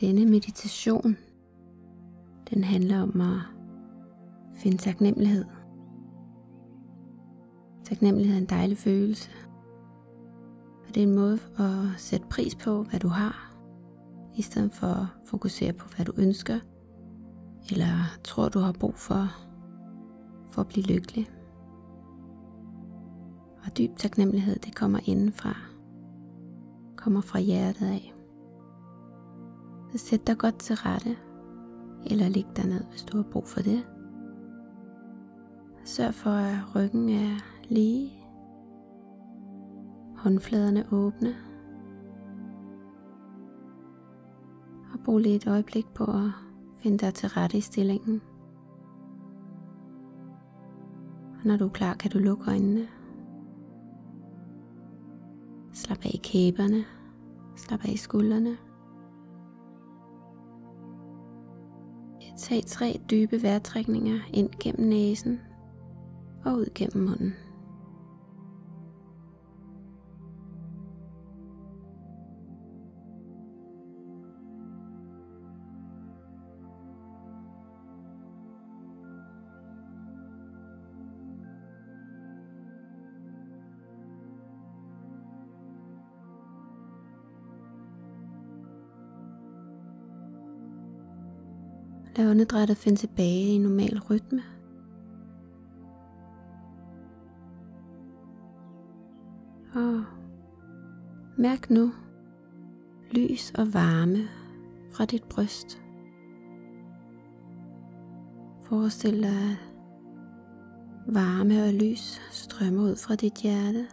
Denne meditation, den handler om at finde taknemmelighed. Taknemmelighed er en dejlig følelse. Og det er en måde at sætte pris på, hvad du har, i stedet for at fokusere på, hvad du ønsker, eller tror, du har brug for, for at blive lykkelig. Og dyb taknemmelighed, det kommer indenfra. Kommer fra hjertet af. Så sæt dig godt til rette, eller læg dig ned, hvis du har brug for det. Sørg for, at ryggen er lige. Håndfladerne åbne. Og brug lige et øjeblik på at finde dig til rette i stillingen. Og når du er klar, kan du lukke øjnene. Slap af i kæberne. Slap af i skuldrene. Tag tre dybe vejrtrækninger ind gennem næsen og ud gennem munden. Lad åndedrættet finde tilbage i normal rytme. Og mærk nu lys og varme fra dit bryst. Forestil dig, at varme og lys strømmer ud fra dit hjerte,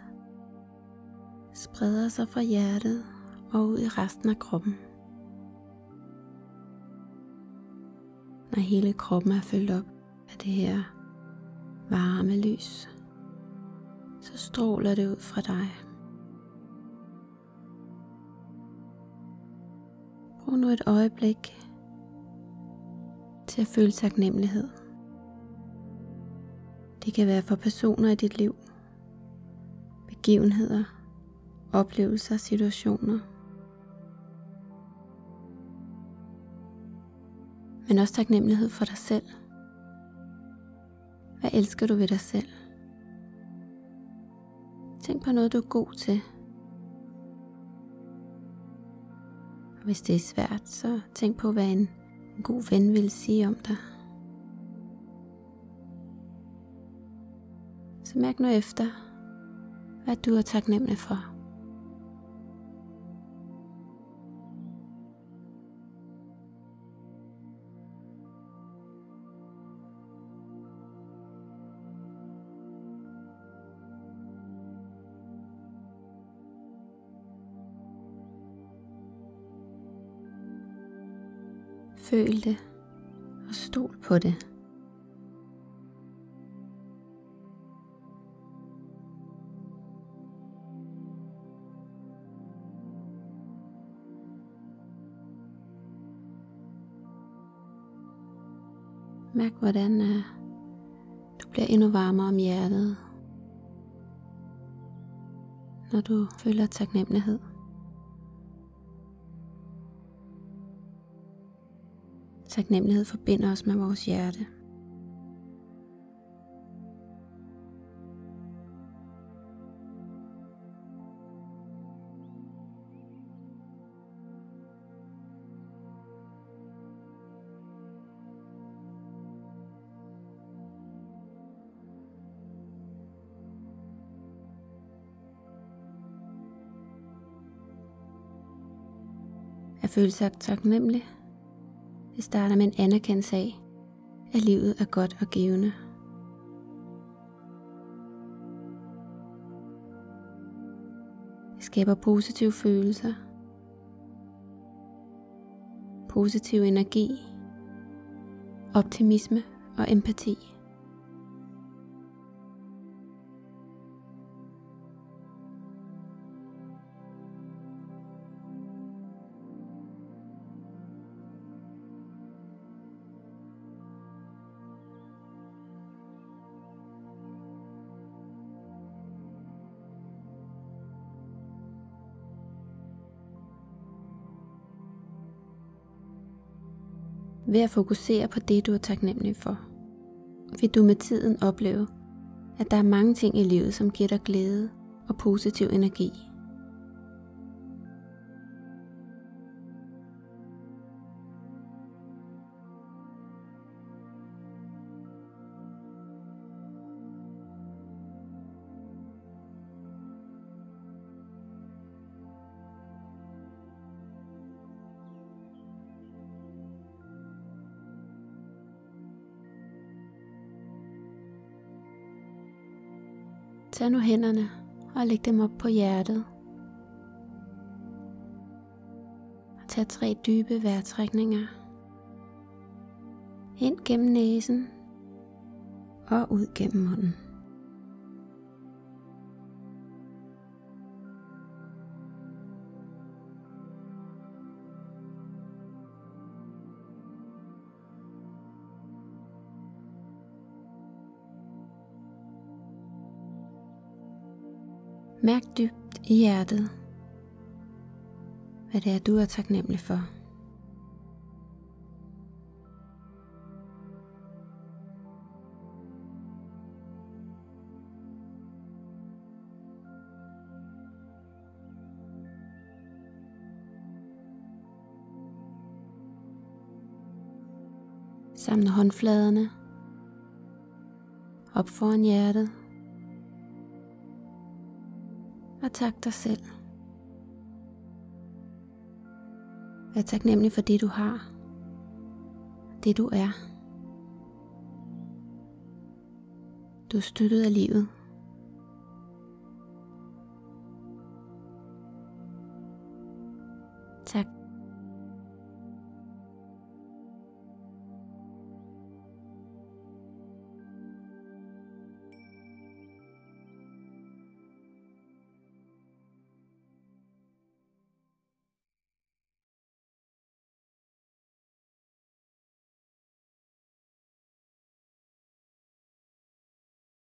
spreder sig fra hjertet og ud i resten af kroppen. Og hele kroppen er fyldt op af det her varme lys, så stråler det ud fra dig. Brug nu et øjeblik til at føle taknemmelighed. Det kan være for personer i dit liv, begivenheder, oplevelser, situationer – men også taknemmelighed for dig selv. Hvad elsker du ved dig selv? Tænk på noget, du er god til. Og hvis det er svært, så tænk på, hvad en, en god ven vil sige om dig. Så mærk nu efter, hvad du er taknemmelig for. Føl det og stol på det. Mærk hvordan uh, du bliver endnu varmere om hjertet, når du føler taknemmelighed. Taknemmelighed forbinder os med vores hjerte. At føle sig taknemmelig det starter med en anerkendelse af, at livet er godt og givende. Det skaber positive følelser, positiv energi, optimisme og empati. Ved at fokusere på det, du er taknemmelig for, vil du med tiden opleve, at der er mange ting i livet, som giver dig glæde og positiv energi. Tag nu hænderne og læg dem op på hjertet. Og tag tre dybe vejrtrækninger. Ind gennem næsen og ud gennem munden. Mærk dybt i hjertet, hvad det er, du er taknemmelig for. Samle håndfladerne op foran hjertet tak dig selv. Vær taknemmelig for det du har, det du er. Du er støttet af livet.